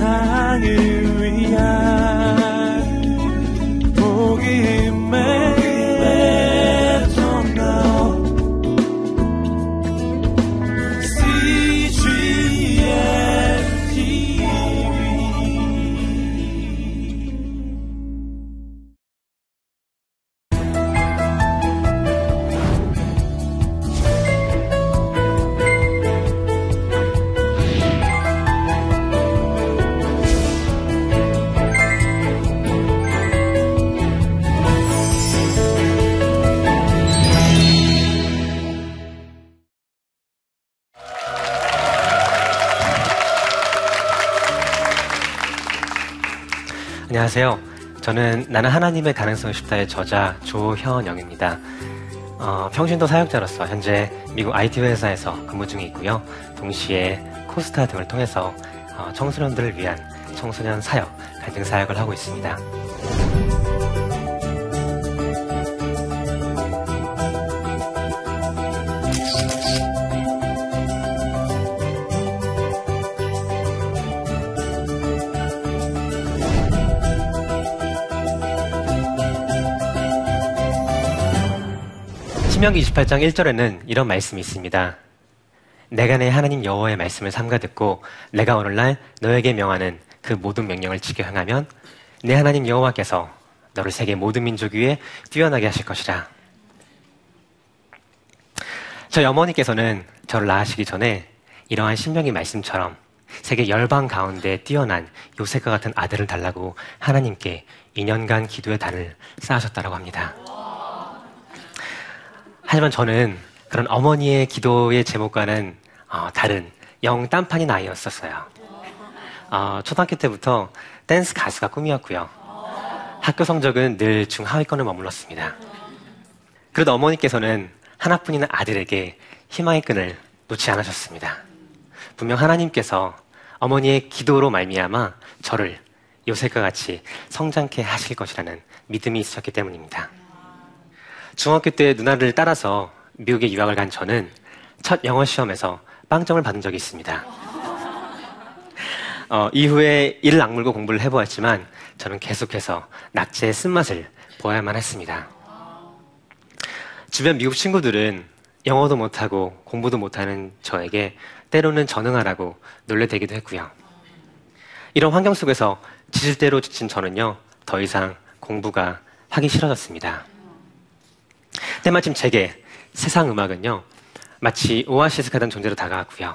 세상을 나는 하나님의 가능성을 쉽다의 저자 조현영입니다. 어, 평신도 사역자로서 현재 미국 IT 회사에서 근무 중에 있고요. 동시에 코스타 등을 통해서 어, 청소년들을 위한 청소년 사역, 갈등 사역을 하고 있습니다. 신명기 28장 1절에는 이런 말씀이 있습니다. 내가 내 하나님 여호와의 말씀을 삼가 듣고 내가 오늘날 너에게 명하는 그 모든 명령을 지켜 행하면 내 하나님 여호와께서 너를 세계 모든 민족 위에 뛰어나게 하실 것이라. 저희 어머니께서는 저를 낳으시기 전에 이러한 신명기 말씀처럼 세계 열방 가운데 뛰어난 요셉과 같은 아들을 달라고 하나님께 2년간 기도의 단을 쌓으셨다고 합니다. 하지만 저는 그런 어머니의 기도의 제목과는 어, 다른 영 딴판인 아이였었어요. 어, 초등학교 때부터 댄스 가수가 꿈이었고요. 학교 성적은 늘 중하위권을 머물렀습니다. 그래도 어머니께서는 하나뿐인 아들에게 희망의 끈을 놓지 않으셨습니다. 분명 하나님께서 어머니의 기도로 말미암아 저를 요셉과 같이 성장케 하실 것이라는 믿음이 있었기 때문입니다. 중학교 때 누나를 따라서 미국에 유학을 간 저는 첫 영어 시험에서 빵점을 받은 적이 있습니다. 어, 이후에 이를 악물고 공부를 해보았지만 저는 계속해서 낙제의 쓴맛을 보아야만 했습니다. 주변 미국 친구들은 영어도 못하고 공부도 못하는 저에게 때로는 전응하라고 놀래대기도 했고요. 이런 환경 속에서 지질대로 지친 저는요, 더 이상 공부가 하기 싫어졌습니다. 때마침 제게 세상 음악은요 마치 오아시스 같은 존재로 다가왔고요.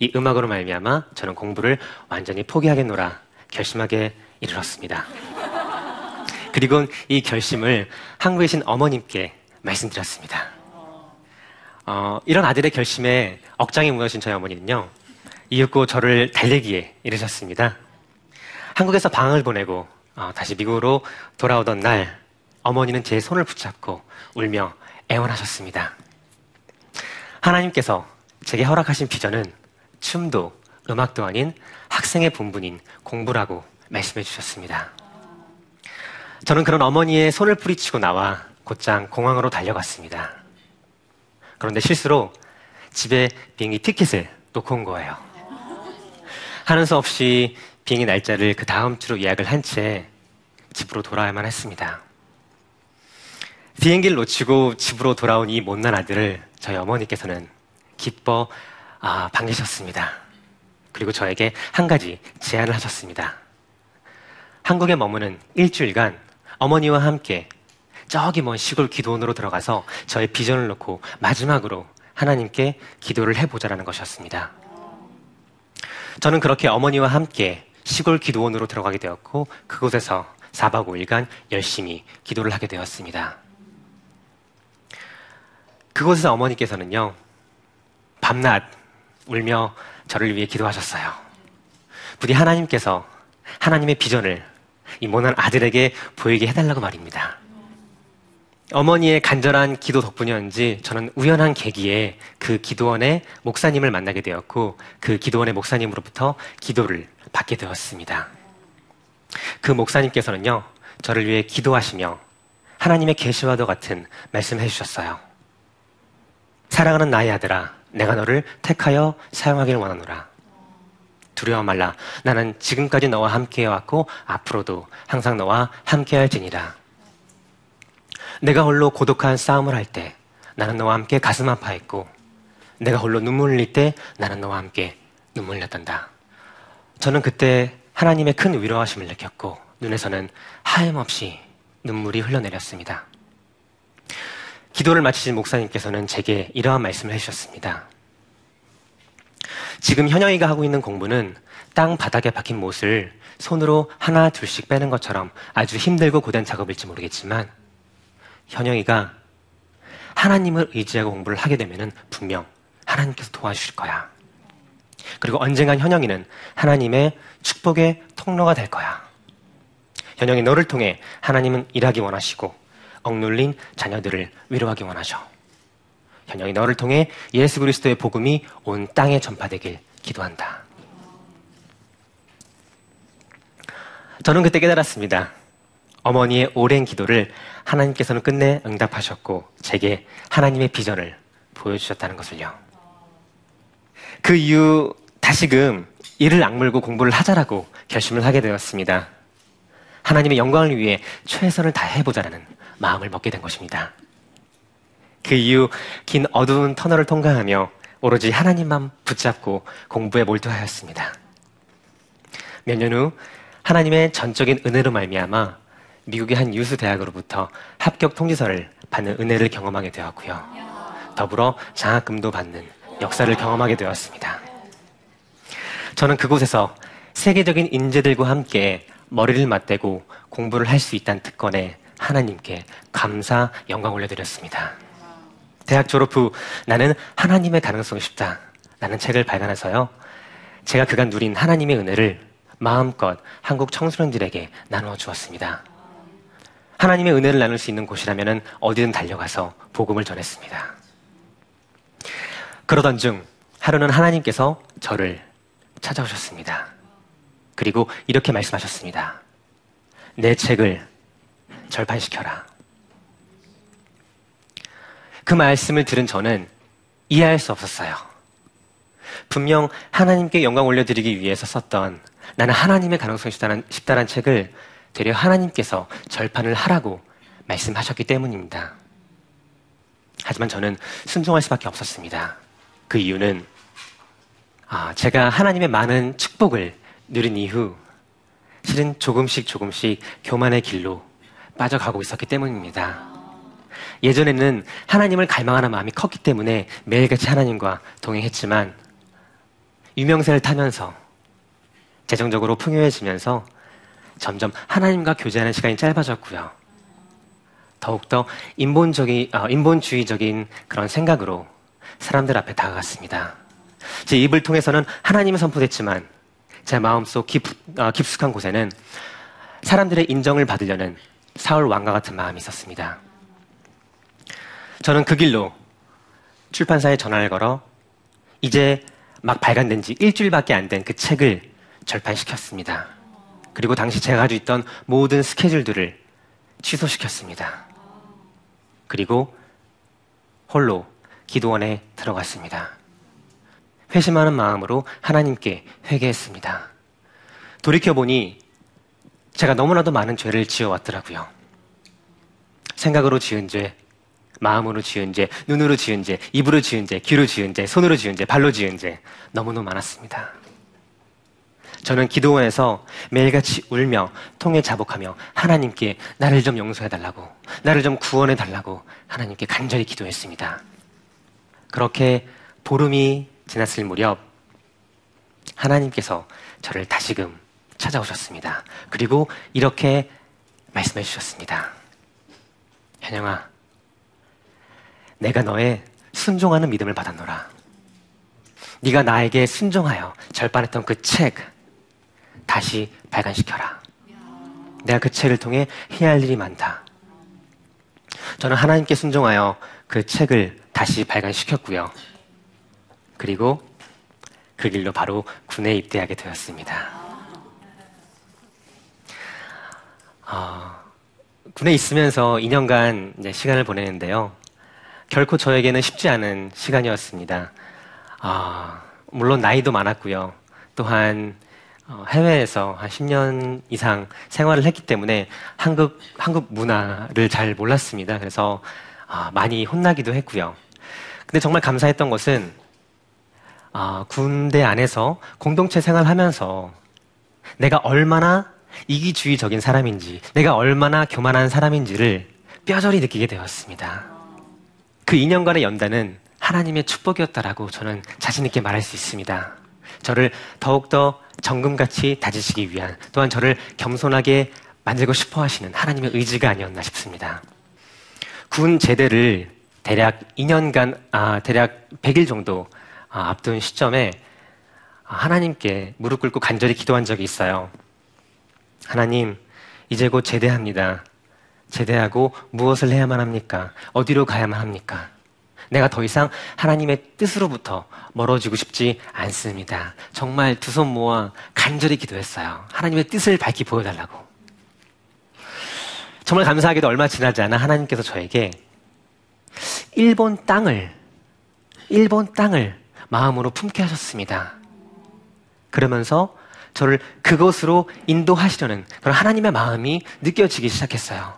이 음악으로 말미암아 저는 공부를 완전히 포기하겠노라 결심하게 이르렀습니다. 그리고 이 결심을 한국에 계신 어머님께 말씀드렸습니다. 어, 이런 아들의 결심에 억장이 무너진 저희 어머니는요, 이윽고 저를 달래기에 이르셨습니다. 한국에서 방을 보내고 어, 다시 미국으로 돌아오던 날 어머니는 제 손을 붙잡고 울며 애원하셨습니다. 하나님께서 제게 허락하신 비전은 춤도 음악도 아닌 학생의 본분인 공부라고 말씀해 주셨습니다. 저는 그런 어머니의 손을 뿌리치고 나와 곧장 공항으로 달려갔습니다. 그런데 실수로 집에 비행기 티켓을 놓고 온 거예요. 하는 수 없이 비행기 날짜를 그 다음 주로 예약을 한 채 집으로 돌아야만 했습니다. 비행기를 놓치고 집으로 돌아온 이 못난 아들을 저희 어머니께서는 기뻐 아, 반기셨습니다. 그리고 저에게 한 가지 제안을 하셨습니다. 한국에 머무는 일주일간 어머니와 함께 저기 먼 시골 기도원으로 들어가서 저의 비전을 놓고 마지막으로 하나님께 기도를 해보자라는 것이었습니다. 저는 그렇게 어머니와 함께 시골 기도원으로 들어가게 되었고 그곳에서 4박 5일간 열심히 기도를 하게 되었습니다. 그곳에서 어머니께서는요, 밤낮 울며 저를 위해 기도하셨어요. 부디 하나님께서 하나님의 비전을 이 모난 아들에게 보이게 해달라고 말입니다. 어머니의 간절한 기도 덕분이었는지 저는 우연한 계기에 그 기도원의 목사님을 만나게 되었고 그 기도원의 목사님으로부터 기도를 받게 되었습니다. 그 목사님께서는요, 저를 위해 기도하시며 하나님의 계시와도 같은 말씀을 해주셨어요. 사랑하는 나의 아들아, 내가 너를 택하여 사용하기를 원하노라. 두려워 말라. 나는 지금까지 너와 함께 해왔고 앞으로도 항상 너와 함께 할지니라. 내가 홀로 고독한 싸움을 할 때 나는 너와 함께 가슴 아파했고 내가 홀로 눈물 흘릴 때 나는 너와 함께 눈물 흘렸단다. 저는 그때 하나님의 큰 위로하심을 느꼈고 눈에서는 하염없이 눈물이 흘러내렸습니다. 기도를 마치신 목사님께서는 제게 이러한 말씀을 해주셨습니다. 지금 현영이가 하고 있는 공부는 땅 바닥에 박힌 못을 손으로 하나 둘씩 빼는 것처럼 아주 힘들고 고된 작업일지 모르겠지만 현영이가 하나님을 의지하고 공부를 하게 되면 분명 하나님께서 도와주실 거야. 그리고 언젠간 현영이는 하나님의 축복의 통로가 될 거야. 현영이 너를 통해 하나님은 일하기 원하시고 억눌린 자녀들을 위로하기 원하셔. 현영이 너를 통해 예수 그리스도의 복음이 온 땅에 전파되길 기도한다. 저는 그때 깨달았습니다. 어머니의 오랜 기도를 하나님께서는 끝내 응답하셨고 제게 하나님의 비전을 보여주셨다는 것을요. 그 이후 다시금 이를 악물고 공부를 하자라고 결심을 하게 되었습니다. 하나님의 영광을 위해 최선을 다해보자라는 마음을 먹게 된 것입니다. 그 이후 긴 어두운 터널을 통과하며 오로지 하나님만 붙잡고 공부에 몰두하였습니다. 몇 년 후 하나님의 전적인 은혜로 말미암아 미국의 한 유수 대학으로부터 합격 통지서를 받는 은혜를 경험하게 되었고요. 더불어 장학금도 받는 역사를 경험하게 되었습니다. 저는 그곳에서 세계적인 인재들과 함께 머리를 맞대고 공부를 할 수 있다는 특권에 하나님께 감사, 영광 올려드렸습니다. 대학 졸업 후 나는 하나님의 가능성이 쉽다. 라는 책을 발간해서요. 제가 그간 누린 하나님의 은혜를 마음껏 한국 청소년들에게 나누어 주었습니다. 하나님의 은혜를 나눌 수 있는 곳이라면 어디든 달려가서 복음을 전했습니다. 그러던 중 하루는 하나님께서 저를 찾아오셨습니다. 그리고 이렇게 말씀하셨습니다. 내 책을 절판시켜라. 그 말씀을 들은 저는 이해할 수 없었어요. 분명 하나님께 영광 올려드리기 위해서 썼던 나는 하나님의 가능성이 쉽다는, 쉽다는 책을 되려 하나님께서 절판을 하라고 말씀하셨기 때문입니다. 하지만 저는 순종할 수밖에 없었습니다. 그 이유는 아, 제가 하나님의 많은 축복을 누린 이후 실은 조금씩 조금씩 교만의 길로 빠져가고 있었기 때문입니다. 예전에는 하나님을 갈망하는 마음이 컸기 때문에 매일같이 하나님과 동행했지만 유명세를 타면서 재정적으로 풍요해지면서 점점 하나님과 교제하는 시간이 짧아졌고요. 더욱더 인본적인, 어, 인본주의적인 그런 생각으로 사람들 앞에 다가갔습니다. 제 입을 통해서는 하나님을 선포했지만 제 마음속 깊, 어, 깊숙한 곳에는 사람들의 인정을 받으려는 사울 왕과 같은 마음이 있었습니다. 저는 그 길로 출판사에 전화를 걸어 이제 막 발간된 지 일주일밖에 안 된 그 책을 절판시켰습니다. 그리고 당시 제가 가지고 있던 모든 스케줄들을 취소시켰습니다. 그리고 홀로 기도원에 들어갔습니다. 회심하는 마음으로 하나님께 회개했습니다. 돌이켜보니 제가 너무나도 많은 죄를 지어왔더라고요. 생각으로 지은 죄, 마음으로 지은 죄, 눈으로 지은 죄, 입으로 지은 죄, 귀로 지은 죄, 손으로 지은 죄, 발로 지은 죄 너무너무 많았습니다. 저는 기도원에서 매일같이 울며 통해 자복하며 하나님께 나를 좀 용서해 달라고, 나를 좀 구원해 달라고 하나님께 간절히 기도했습니다. 그렇게 보름이 지났을 무렵 하나님께서 저를 다시금 찾아오셨습니다. 그리고 이렇게 말씀해 주셨습니다. 현영아, 내가 너의 순종하는 믿음을 받았노라. 네가 나에게 순종하여 절반했던 그 책 다시 발간시켜라. 내가 그 책을 통해 해야 할 일이 많다. 저는 하나님께 순종하여 그 책을 다시 발간시켰고요. 그리고 그 길로 바로 군에 입대하게 되었습니다. 어, 군에 있으면서 2년간 시간을 보내는데요. 결코 저에게는 쉽지 않은 시간이었습니다. 어, 물론 나이도 많았고요. 또한 어, 해외에서 한 10년 이상 생활을 했기 때문에 한국, 한국 문화를 잘 몰랐습니다. 그래서 아, 많이 혼나기도 했고요. 근데 정말 감사했던 것은 아, 군대 안에서 공동체 생활하면서 내가 얼마나 이기주의적인 사람인지, 내가 얼마나 교만한 사람인지를 뼈저리 느끼게 되었습니다. 그 2년간의 연단은 하나님의 축복이었다라고 저는 자신있게 말할 수 있습니다. 저를 더욱더 정금같이 다지시기 위한 또한 저를 겸손하게 만들고 싶어 하시는 하나님의 의지가 아니었나 싶습니다. 군 제대를 대략 2년간, 아, 대략 100일 정도 아, 앞둔 시점에 하나님께 무릎 꿇고 간절히 기도한 적이 있어요. 하나님, 이제 곧 제대합니다. 제대하고 무엇을 해야만 합니까? 어디로 가야만 합니까? 내가 더 이상 하나님의 뜻으로부터 멀어지고 싶지 않습니다. 정말 두 손 모아 간절히 기도했어요. 하나님의 뜻을 밝히 보여달라고. 정말 감사하게도 얼마 지나지 않아 하나님께서 저에게 일본 땅을, 일본 땅을 마음으로 품게 하셨습니다. 그러면서 저를 그것으로 인도하시려는 그런 하나님의 마음이 느껴지기 시작했어요.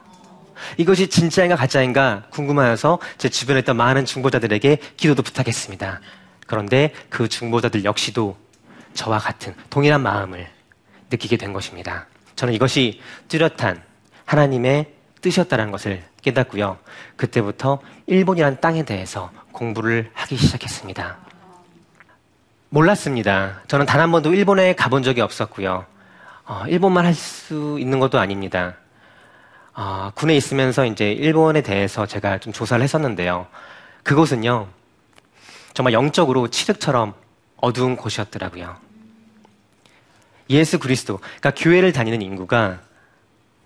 이것이 진짜인가 가짜인가 궁금하여서 제 주변에 있던 많은 중보자들에게 기도도 부탁했습니다. 그런데 그 중보자들 역시도 저와 같은 동일한 마음을 느끼게 된 것입니다. 저는 이것이 뚜렷한 하나님의 뜻이었다는 것을 깨닫고요. 그때부터 일본이란 땅에 대해서 공부를 하기 시작했습니다. 몰랐습니다. 저는 단 한 번도 일본에 가본 적이 없었고요. 어, 일본말 할수 있는 것도 아닙니다. 어, 군에 있으면서 이제 일본에 대해서 제가 좀 조사를 했었는데요. 그곳은요, 정말 영적으로 칠흑처럼 어두운 곳이었더라고요. 예수 그리스도, 그러니까 교회를 다니는 인구가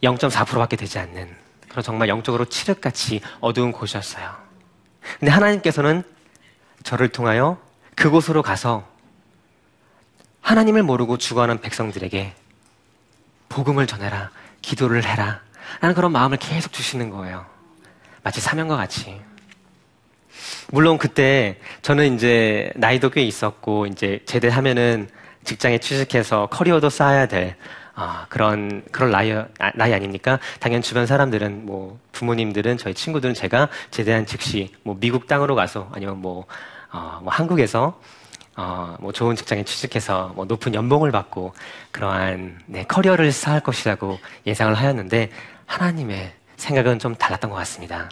0.4%밖에 되지 않는 그런 정말 영적으로 칠흑같이 어두운 곳이었어요. 근데 하나님께서는 저를 통하여 그곳으로 가서 하나님을 모르고 죽어가는 백성들에게 복음을 전해라, 기도를 해라, 라는 그런 마음을 계속 주시는 거예요. 마치 사명과 같이. 물론 그때 저는 이제 나이도 꽤 있었고 이제 제대하면은 직장에 취직해서 커리어도 쌓아야 될 아, 그런 그런 나이 나이 아닙니까? 당연 주변 사람들은 뭐 부모님들은 저희 친구들은 제가 제대한 즉시 뭐 미국 땅으로 가서 아니면 뭐, 어, 뭐 한국에서 어, 뭐 좋은 직장에 취직해서 뭐 높은 연봉을 받고 그러한 네, 커리어를 쌓을 것이라고 예상을 하였는데 하나님의 생각은 좀 달랐던 것 같습니다.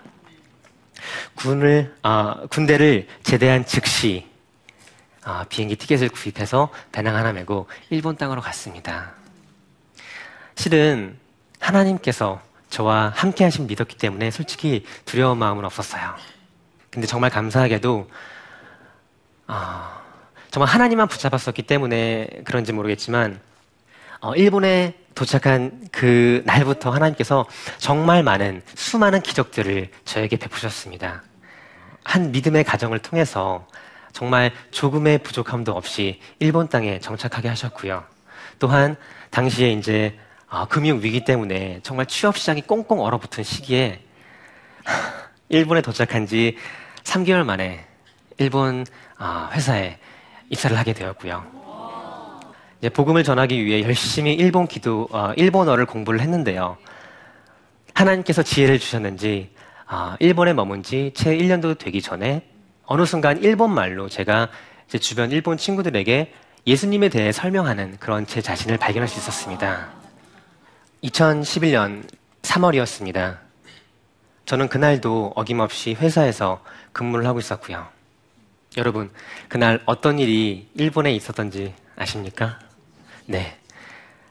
군을 아, 군대를 제대한 즉시 아, 비행기 티켓을 구입해서 배낭 하나 메고 일본 땅으로 갔습니다. 실은 하나님께서 저와 함께 하신 믿었기 때문에 솔직히 두려운 마음은 없었어요. 근데 정말 감사하게도 아, 정말 하나님만 붙잡았었기 때문에 그런지 모르겠지만 어, 일본에 도착한 그 날부터 하나님께서 정말 많은 수많은 기적들을 저에게 베푸셨습니다. 한 믿음의 가정을 통해서 정말 조금의 부족함도 없이 일본 땅에 정착하게 하셨고요. 또한 당시에 이제 어, 금융 위기 때문에 정말 취업 시장이 꽁꽁 얼어붙은 시기에 일본에 도착한 지 3개월 만에 일본 어, 회사에 입사를 하게 되었고요. 이제 복음을 전하기 위해 열심히 일본 기도, 어, 일본어를 공부를 했는데요. 하나님께서 지혜를 주셨는지, 어, 일본에 머문 지 채 1년도 되기 전에 어느 순간 일본 말로 제가 제 주변 일본 친구들에게 예수님에 대해 설명하는 그런 제 자신을 발견할 수 있었습니다. 2011년 3월이었습니다. 저는 그날도 어김없이 회사에서 근무를 하고 있었고요. 여러분, 그날 어떤 일이 일본에 있었던지 아십니까? 네.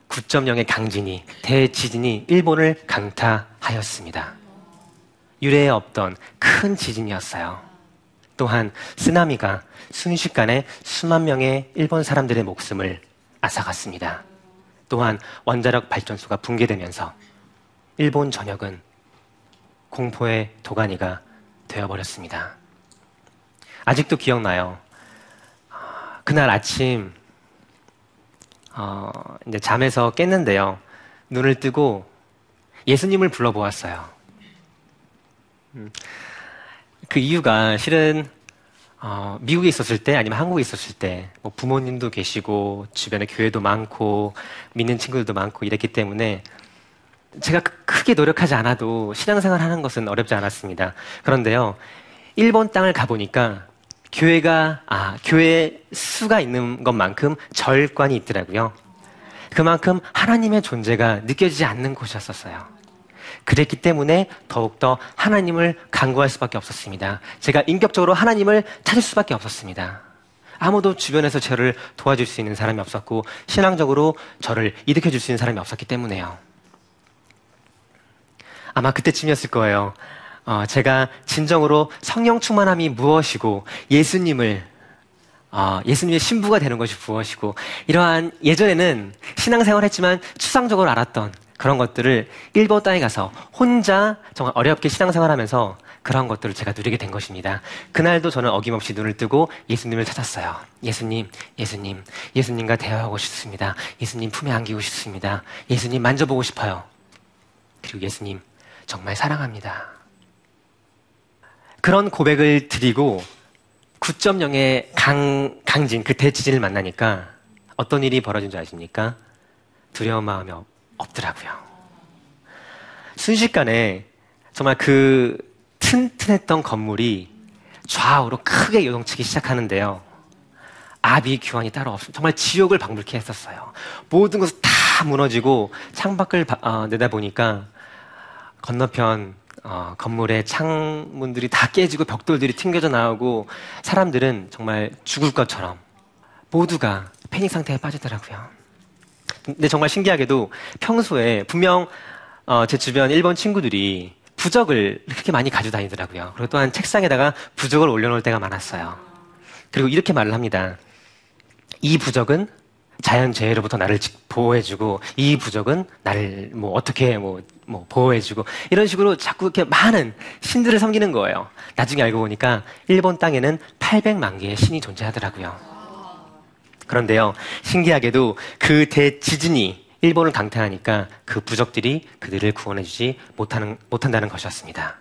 9.0의 강진이, 대지진이 일본을 강타하였습니다. 유례에 없던 큰 지진이었어요. 또한 쓰나미가 순식간에 수만 명의 일본 사람들의 목숨을 앗아갔습니다. 또한 원자력 발전소가 붕괴되면서 일본 전역은 공포의 도가니가 되어버렸습니다. 아직도 기억나요. 그날 아침 어, 이제 잠에서 깼는데요. 눈을 뜨고 예수님을 불러보았어요. 음, 그 이유가 실은 어, 미국에 있었을 때 아니면 한국에 있었을 때 뭐 부모님도 계시고 주변에 교회도 많고 믿는 친구들도 많고 이랬기 때문에 제가 크- 크게 노력하지 않아도 신앙생활 하는 것은 어렵지 않았습니다. 그런데요, 일본 땅을 가보니까 교회가, 아, 교회 수가 있는 것만큼 절관이 있더라고요. 그만큼 하나님의 존재가 느껴지지 않는 곳이었었어요. 그랬기 때문에 더욱더 하나님을 간구할 수밖에 없었습니다. 제가 인격적으로 하나님을 찾을 수밖에 없었습니다. 아무도 주변에서 저를 도와줄 수 있는 사람이 없었고, 신앙적으로 저를 일으켜 줄 수 있는 사람이 없었기 때문에요. 아마 그때쯤이었을 거예요. 어, 제가 진정으로 성령 충만함이 무엇이고 예수님을 어, 예수님의 신부가 되는 것이 무엇이고 이러한 예전에는 신앙생활 했지만 추상적으로 알았던 그런 것들을 일본 땅에 가서 혼자 정말 어렵게 신앙생활하면서 그런 것들을 제가 누리게 된 것입니다. 그날도 저는 어김없이 눈을 뜨고 예수님을 찾았어요. 예수님, 예수님, 예수님과 대화하고 싶습니다. 예수님 품에 안기고 싶습니다. 예수님 만져보고 싶어요. 그리고 예수님 정말 사랑합니다. 그런 고백을 드리고 9.0의 강, 강진, 그 대지진을 만나니까 어떤 일이 벌어진 줄 아십니까? 두려운 마음이 없, 없더라고요. 순식간에 정말 그 튼튼했던 건물이 좌우로 크게 요동치기 시작하는데요. 아비 규환이 따로 없습니다. 정말 지옥을 방불케 했었어요. 모든 것이 다 무너지고 창밖을 바- 어, 내다보니까 건너편 어, 건물의 창문들이 다 깨지고 벽돌들이 튕겨져 나오고 사람들은 정말 죽을 것처럼 모두가 패닉 상태에 빠지더라고요. 근데 정말 신기하게도 평소에 분명 어, 제 주변 일본 친구들이 부적을 그렇게 많이 가지고 다니더라고요. 그리고 또한 책상에다가 부적을 올려놓을 때가 많았어요. 그리고 이렇게 말을 합니다. 이 부적은 자연 재해로부터 나를 지- 보호해주고 이 부적은 나를 뭐 어떻게 뭐, 뭐 보호해주고 이런 식으로 자꾸 이렇게 많은 신들을 섬기는 거예요. 나중에 알고 보니까 일본 땅에는 800만 개의 신이 존재하더라고요. 그런데요, 신기하게도 그 대지진이 일본을 강타하니까 그 부적들이 그들을 구원해주지 못하는, 못한다는 것이었습니다.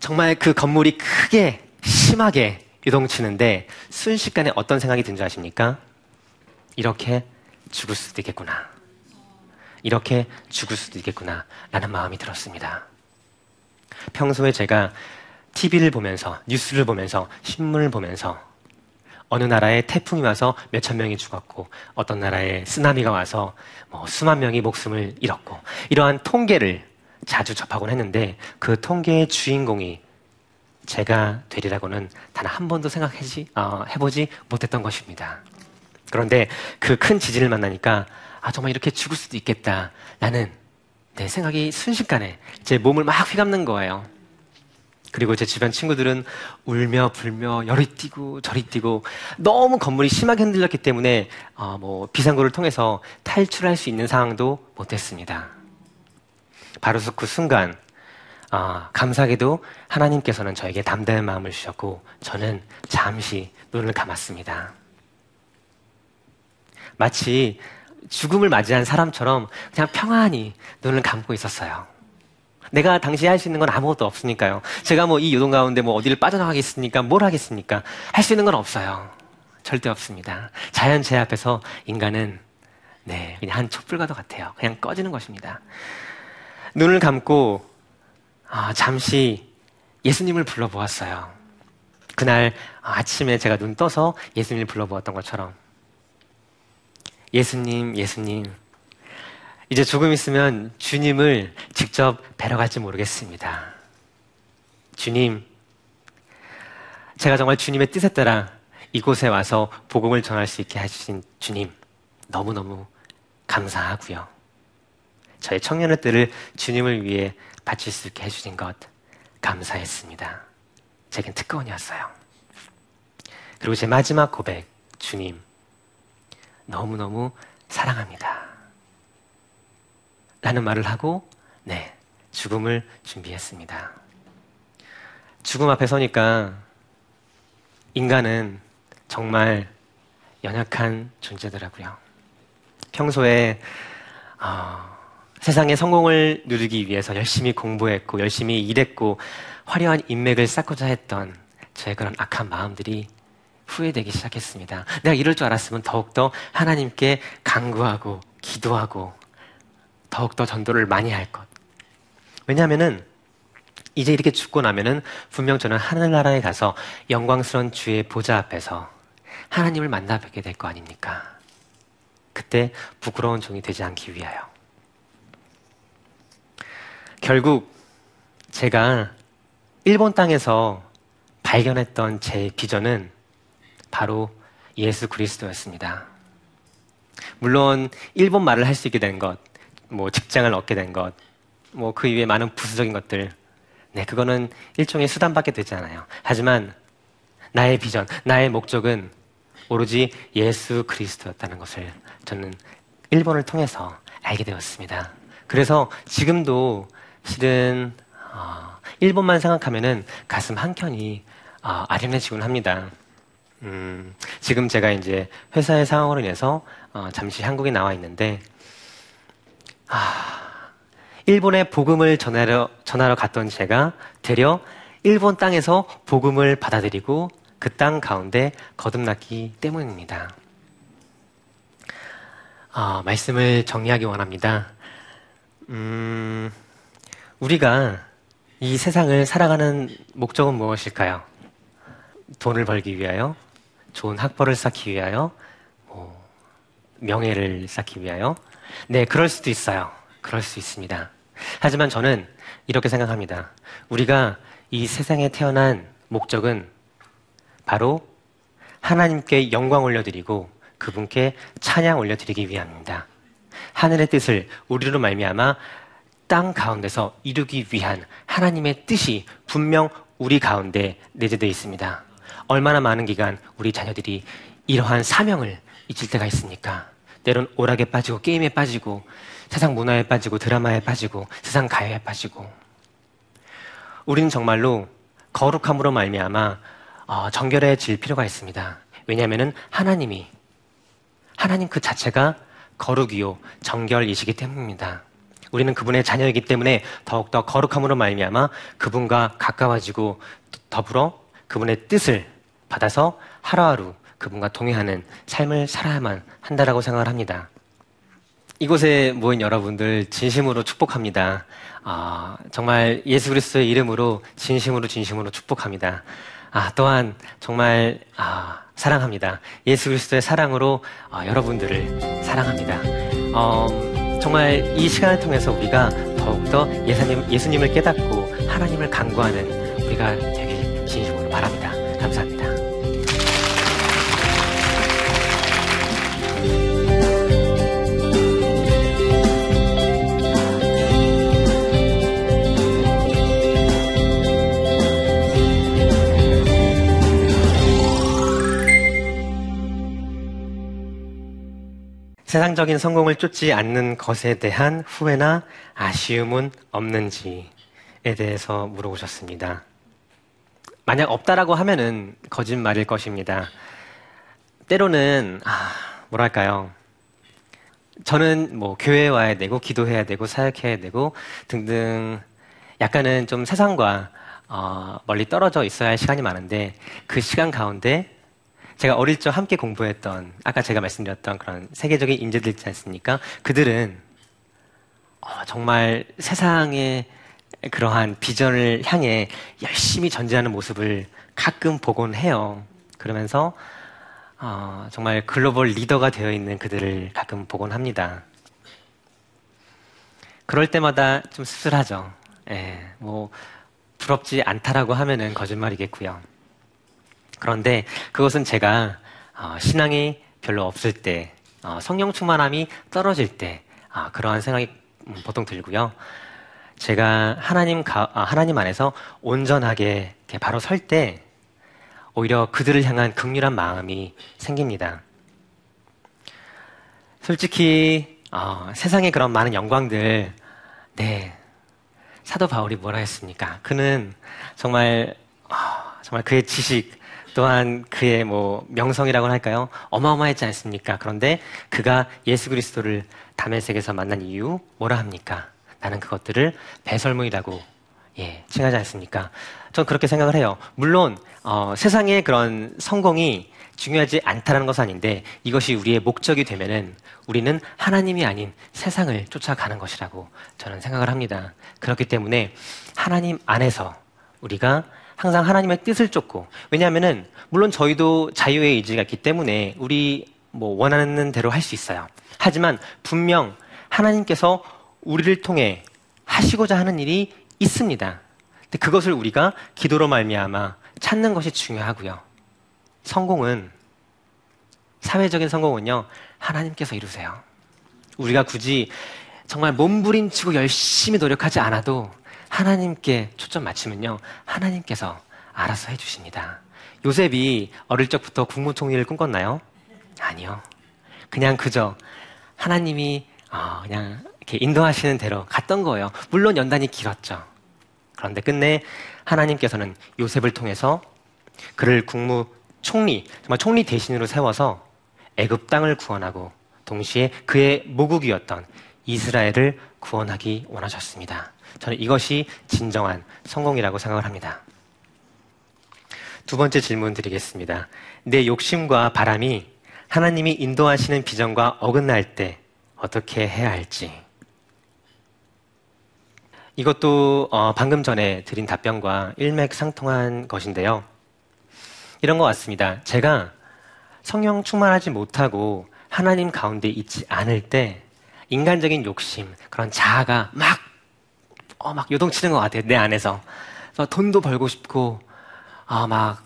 정말 그 건물이 크게 심하게 요동치는데 순식간에 어떤 생각이 든 줄 아십니까? 이렇게 죽을 수도 있겠구나. 이렇게 죽을 수도 있겠구나. 라는 마음이 들었습니다. 평소에 제가 TV를 보면서, 뉴스를 보면서, 신문을 보면서 어느 나라에 태풍이 와서 몇천 명이 죽었고 어떤 나라에 쓰나미가 와서 뭐 수만 명이 목숨을 잃었고 이러한 통계를 자주 접하곤 했는데 그 통계의 주인공이 제가 되리라고는 단 한 번도 생각하지 어, 해보지 못했던 것입니다. 그런데 그 큰 지진을 만나니까 아 정말 이렇게 죽을 수도 있겠다라는 내 생각이 순식간에 제 몸을 막 휘감는 거예요. 그리고 제 주변 친구들은 울며 불며 열이 뛰고 저리 뛰고 너무 건물이 심하게 흔들렸기 때문에 어, 뭐 비상구를 통해서 탈출할 수 있는 상황도 못했습니다. 바로 그 순간 아, 감사하게도 하나님께서는 저에게 담대한 마음을 주셨고 저는 잠시 눈을 감았습니다. 마치 죽음을 맞이한 사람처럼 그냥 평안히 눈을 감고 있었어요. 내가 당시에 할 수 있는 건 아무것도 없으니까요. 제가 뭐이 요동 가운데 뭐 어디를 빠져나가겠습니까? 뭘 하겠습니까? 할 수 있는 건 없어요. 절대 없습니다. 자연재해 앞에서 인간은 네, 그냥 한 촛불과도 같아요. 그냥 꺼지는 것입니다. 눈을 감고 아, 잠시 예수님을 불러보았어요. 그날 아침에 제가 눈 떠서 예수님을 불러보았던 것처럼 예수님, 예수님. 이제 조금 있으면 주님을 직접 뵈러 갈지 모르겠습니다. 주님, 제가 정말 주님의 뜻에 따라 이곳에 와서 복음을 전할 수 있게 해주신 주님, 너무너무 감사하고요. 저의 청년의 때를 주님을 위해 바칠 수 있게 해주신 것 감사했습니다. 제겐 특권이었어요. 그리고 제 마지막 고백, 주님, 너무너무 사랑합니다. 라는 말을 하고, 네, 죽음을 준비했습니다. 죽음 앞에 서니까 인간은 정말 연약한 존재더라고요. 평소에, 어, 세상의 성공을 누리기 위해서 열심히 공부했고, 열심히 일했고, 화려한 인맥을 쌓고자 했던 저의 그런 악한 마음들이 후회되기 시작했습니다. 내가 이럴 줄 알았으면 더욱더 하나님께 간구하고 기도하고 더욱더 전도를 많이 할 것. 왜냐하면은 이제 이렇게 죽고 나면은 분명 저는 하늘나라에 가서 영광스러운 주의 보좌 앞에서 하나님을 만나 뵙게 될 거 아닙니까? 그때 부끄러운 종이 되지 않기 위하여. 결국 제가 일본 땅에서 발견했던 제 비전은 바로 예수 그리스도였습니다. 물론 일본 말을 할 수 있게 된 것, 뭐 직장을 얻게 된 것, 뭐 그 이외에 많은 부수적인 것들, 네, 그거는 일종의 수단밖에 되지 않아요. 하지만 나의 비전, 나의 목적은 오로지 예수 그리스도였다는 것을 저는 일본을 통해서 알게 되었습니다. 그래서 지금도 실은 어, 일본만 생각하면은 가슴 한 켠이 어, 아련해지곤 합니다. 음, 지금 제가 이제 회사의 상황으로 인해서 어, 잠시 한국에 나와 있는데, 아, 일본에 복음을 전하러, 전하러 갔던 제가 되려 일본 땅에서 복음을 받아들이고 그 땅 가운데 거듭났기 때문입니다. 아, 말씀을 정리하기 원합니다. 음, 우리가 이 세상을 살아가는 목적은 무엇일까요? 돈을 벌기 위하여, 좋은 학벌을 쌓기 위하여, 뭐, 명예를 쌓기 위하여. 네, 그럴 수도 있어요. 그럴 수 있습니다. 하지만 저는 이렇게 생각합니다. 우리가 이 세상에 태어난 목적은 바로 하나님께 영광 올려드리고 그분께 찬양 올려드리기 위함입니다. 하늘의 뜻을 우리로 말미암아 땅 가운데서 이루기 위한 하나님의 뜻이 분명 우리 가운데 내재되어 있습니다. 얼마나 많은 기간 우리 자녀들이 이러한 사명을 잊을 때가 있습니까? 때론 오락에 빠지고 게임에 빠지고 세상 문화에 빠지고 드라마에 빠지고 세상 가요에 빠지고 우리는 정말로 거룩함으로 말미암아 어, 정결해질 필요가 있습니다. 왜냐하면 하나님이 하나님 그 자체가 거룩이요 정결이시기 때문입니다. 우리는 그분의 자녀이기 때문에 더욱더 거룩함으로 말미암아 그분과 가까워지고 더불어 그분의 뜻을 받아서 하루하루 그분과 동행하는 삶을 살아야만 한다라고 생각을 합니다. 이곳에 모인 여러분들 진심으로 축복합니다. 아, 정말 예수 그리스도의 이름으로 진심으로 진심으로 축복합니다. 아, 또한 정말 아, 사랑합니다. 예수 그리스도의 사랑으로 아, 여러분들을 사랑합니다. 어, 정말 이 시간을 통해서 우리가 더욱더 예수님, 예수님을 깨닫고 하나님을 간구하는 우리가 되길 진심으로 바랍니다. 감사합니다. 세상적인 성공을 쫓지 않는 것에 대한 후회나 아쉬움은 없는지에 대해서 물어보셨습니다. 만약 없다라고 하면은 거짓말일 것입니다. 때로는 아, 뭐랄까요? 저는 뭐 교회에 와야 되고 기도해야 되고 사역해야 되고 등등 약간은 좀 세상과 어, 멀리 떨어져 있어야 할 시간이 많은데 그 시간 가운데 제가 어릴 적 함께 공부했던 아까 제가 말씀드렸던 그런 세계적인 인재들 있지 않습니까? 그들은 어, 정말 세상의 그러한 비전을 향해 열심히 전진하는 모습을 가끔 보곤 해요. 그러면서 어, 정말 글로벌 리더가 되어 있는 그들을 가끔 보곤 합니다. 그럴 때마다 좀 씁쓸하죠. 예, 뭐 부럽지 않다라고 하면은 거짓말이겠고요. 그런데 그것은 제가 어, 신앙이 별로 없을 때, 어, 성령 충만함이 떨어질 때 아, 그러한 생각이 보통 들고요. 제가 하나님 가, 아, 하나님 안에서 온전하게 바로 설 때 오히려 그들을 향한 극률한 마음이 생깁니다. 솔직히 어, 세상의 그런 많은 영광들, 네 사도 바울이 뭐라 했습니까? 그는 정말 어, 정말 그의 지식 또한 그의 뭐 명성이라고 할까요? 어마어마했지 않습니까? 그런데 그가 예수 그리스도를 담에색에서 만난 이유 뭐라 합니까? 나는 그것들을 배설물이라고 예, 칭하지 않습니까? 전 그렇게 생각을 해요. 물론 어, 세상의 그런 성공이 중요하지 않다는 것은 아닌데 이것이 우리의 목적이 되면은 우리는 하나님이 아닌 세상을 쫓아가는 것이라고 저는 생각을 합니다. 그렇기 때문에 하나님 안에서 우리가 항상 하나님의 뜻을 쫓고 왜냐하면은 물론 저희도 자유의 의지가 있기 때문에 우리 뭐 원하는 대로 할 수 있어요. 하지만 분명 하나님께서 우리를 통해 하시고자 하는 일이 있습니다. 근데 그것을 우리가 기도로 말미암아 찾는 것이 중요하고요. 성공은 사회적인 성공은요 하나님께서 이루세요. 우리가 굳이 정말 몸부림치고 열심히 노력하지 않아도 하나님께 초점 맞추면요 하나님께서 알아서 해주십니다. 요셉이 어릴 적부터 국무총리를 꿈꿨나요? 아니요. 그냥 그저 하나님이 어, 그냥 이렇게 인도하시는 대로 갔던 거예요. 물론 연단이 길었죠. 그런데 끝내 하나님께서는 요셉을 통해서 그를 국무총리, 정말 총리 대신으로 세워서 애굽 땅을 구원하고 동시에 그의 모국이었던 이스라엘을 구원하기 원하셨습니다. 저는 이것이 진정한 성공이라고 생각을 합니다. 두 번째 질문 드리겠습니다. 내 욕심과 바람이 하나님이 인도하시는 비전과 어긋날 때 어떻게 해야 할지. 이것도 어, 방금 전에 드린 답변과 일맥상통한 것인데요. 이런 것 같습니다. 제가 성령 충만하지 못하고 하나님 가운데 있지 않을 때 인간적인 욕심, 그런 자아가 막, 어, 막 요동치는 것 같아요. 내 안에서. 돈도 벌고 싶고, 아, 막,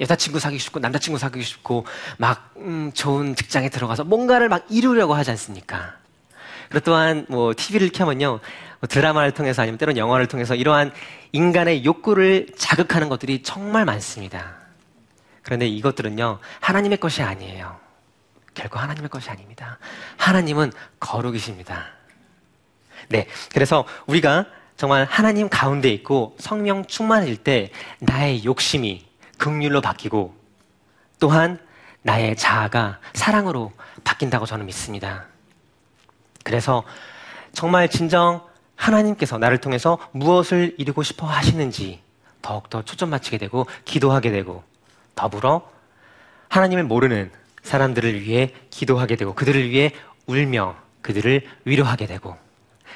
여자친구 사귀고 싶고, 남자친구 사귀고 싶고, 막, 음, 좋은 직장에 들어가서 뭔가를 막 이루려고 하지 않습니까? 그리고 또한, 뭐, TV를 켜면요, 뭐 드라마를 통해서 아니면 때론 영화를 통해서 이러한 인간의 욕구를 자극하는 것들이 정말 많습니다. 그런데 이것들은요, 하나님의 것이 아니에요. 결코 하나님의 것이 아닙니다. 하나님은 거룩이십니다. 네. 그래서 우리가 정말 하나님 가운데 있고 성령 충만일 때 나의 욕심이 극률로 바뀌고 또한 나의 자아가 사랑으로 바뀐다고 저는 믿습니다. 그래서 정말 진정 하나님께서 나를 통해서 무엇을 이루고 싶어 하시는지 더욱더 초점 맞추게 되고 기도하게 되고 더불어 하나님을 모르는 사람들을 위해 기도하게 되고 그들을 위해 울며 그들을 위로하게 되고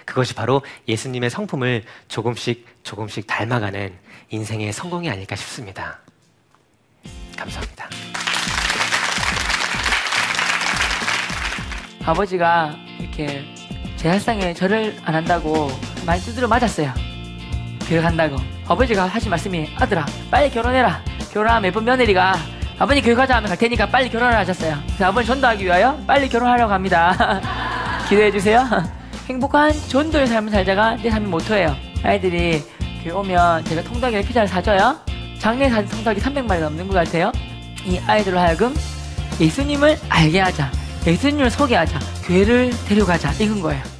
그것이 바로 예수님의 성품을 조금씩 조금씩 닮아가는 인생의 성공이 아닐까 싶습니다. 감사합니다. 아버지가 이렇게 제 살상에 절을 안 한다고 많이 두드려 맞았어요. 교회 간다고. 아버지가 하신 말씀이 아들아 빨리 결혼해라. 결혼하면 예쁜 며느리가 아버님 교회 가자 하면 갈 테니까 빨리 결혼을 하셨어요. 아버님 전도하기 위하여 빨리 결혼하려고 합니다. 기도해 주세요. 행복한 전도의 삶을 살자가 내 삶의 모토예요. 아이들이 교회 오면 제가 통닭이랑 피자를 사줘요. 장례에 산 통닭이 300마리 넘는 것 같아요. 이 아이들로 하여금 예수님을 알게 하자. 예수님을 소개하자. 교회를 데려가자. 이건 거예요.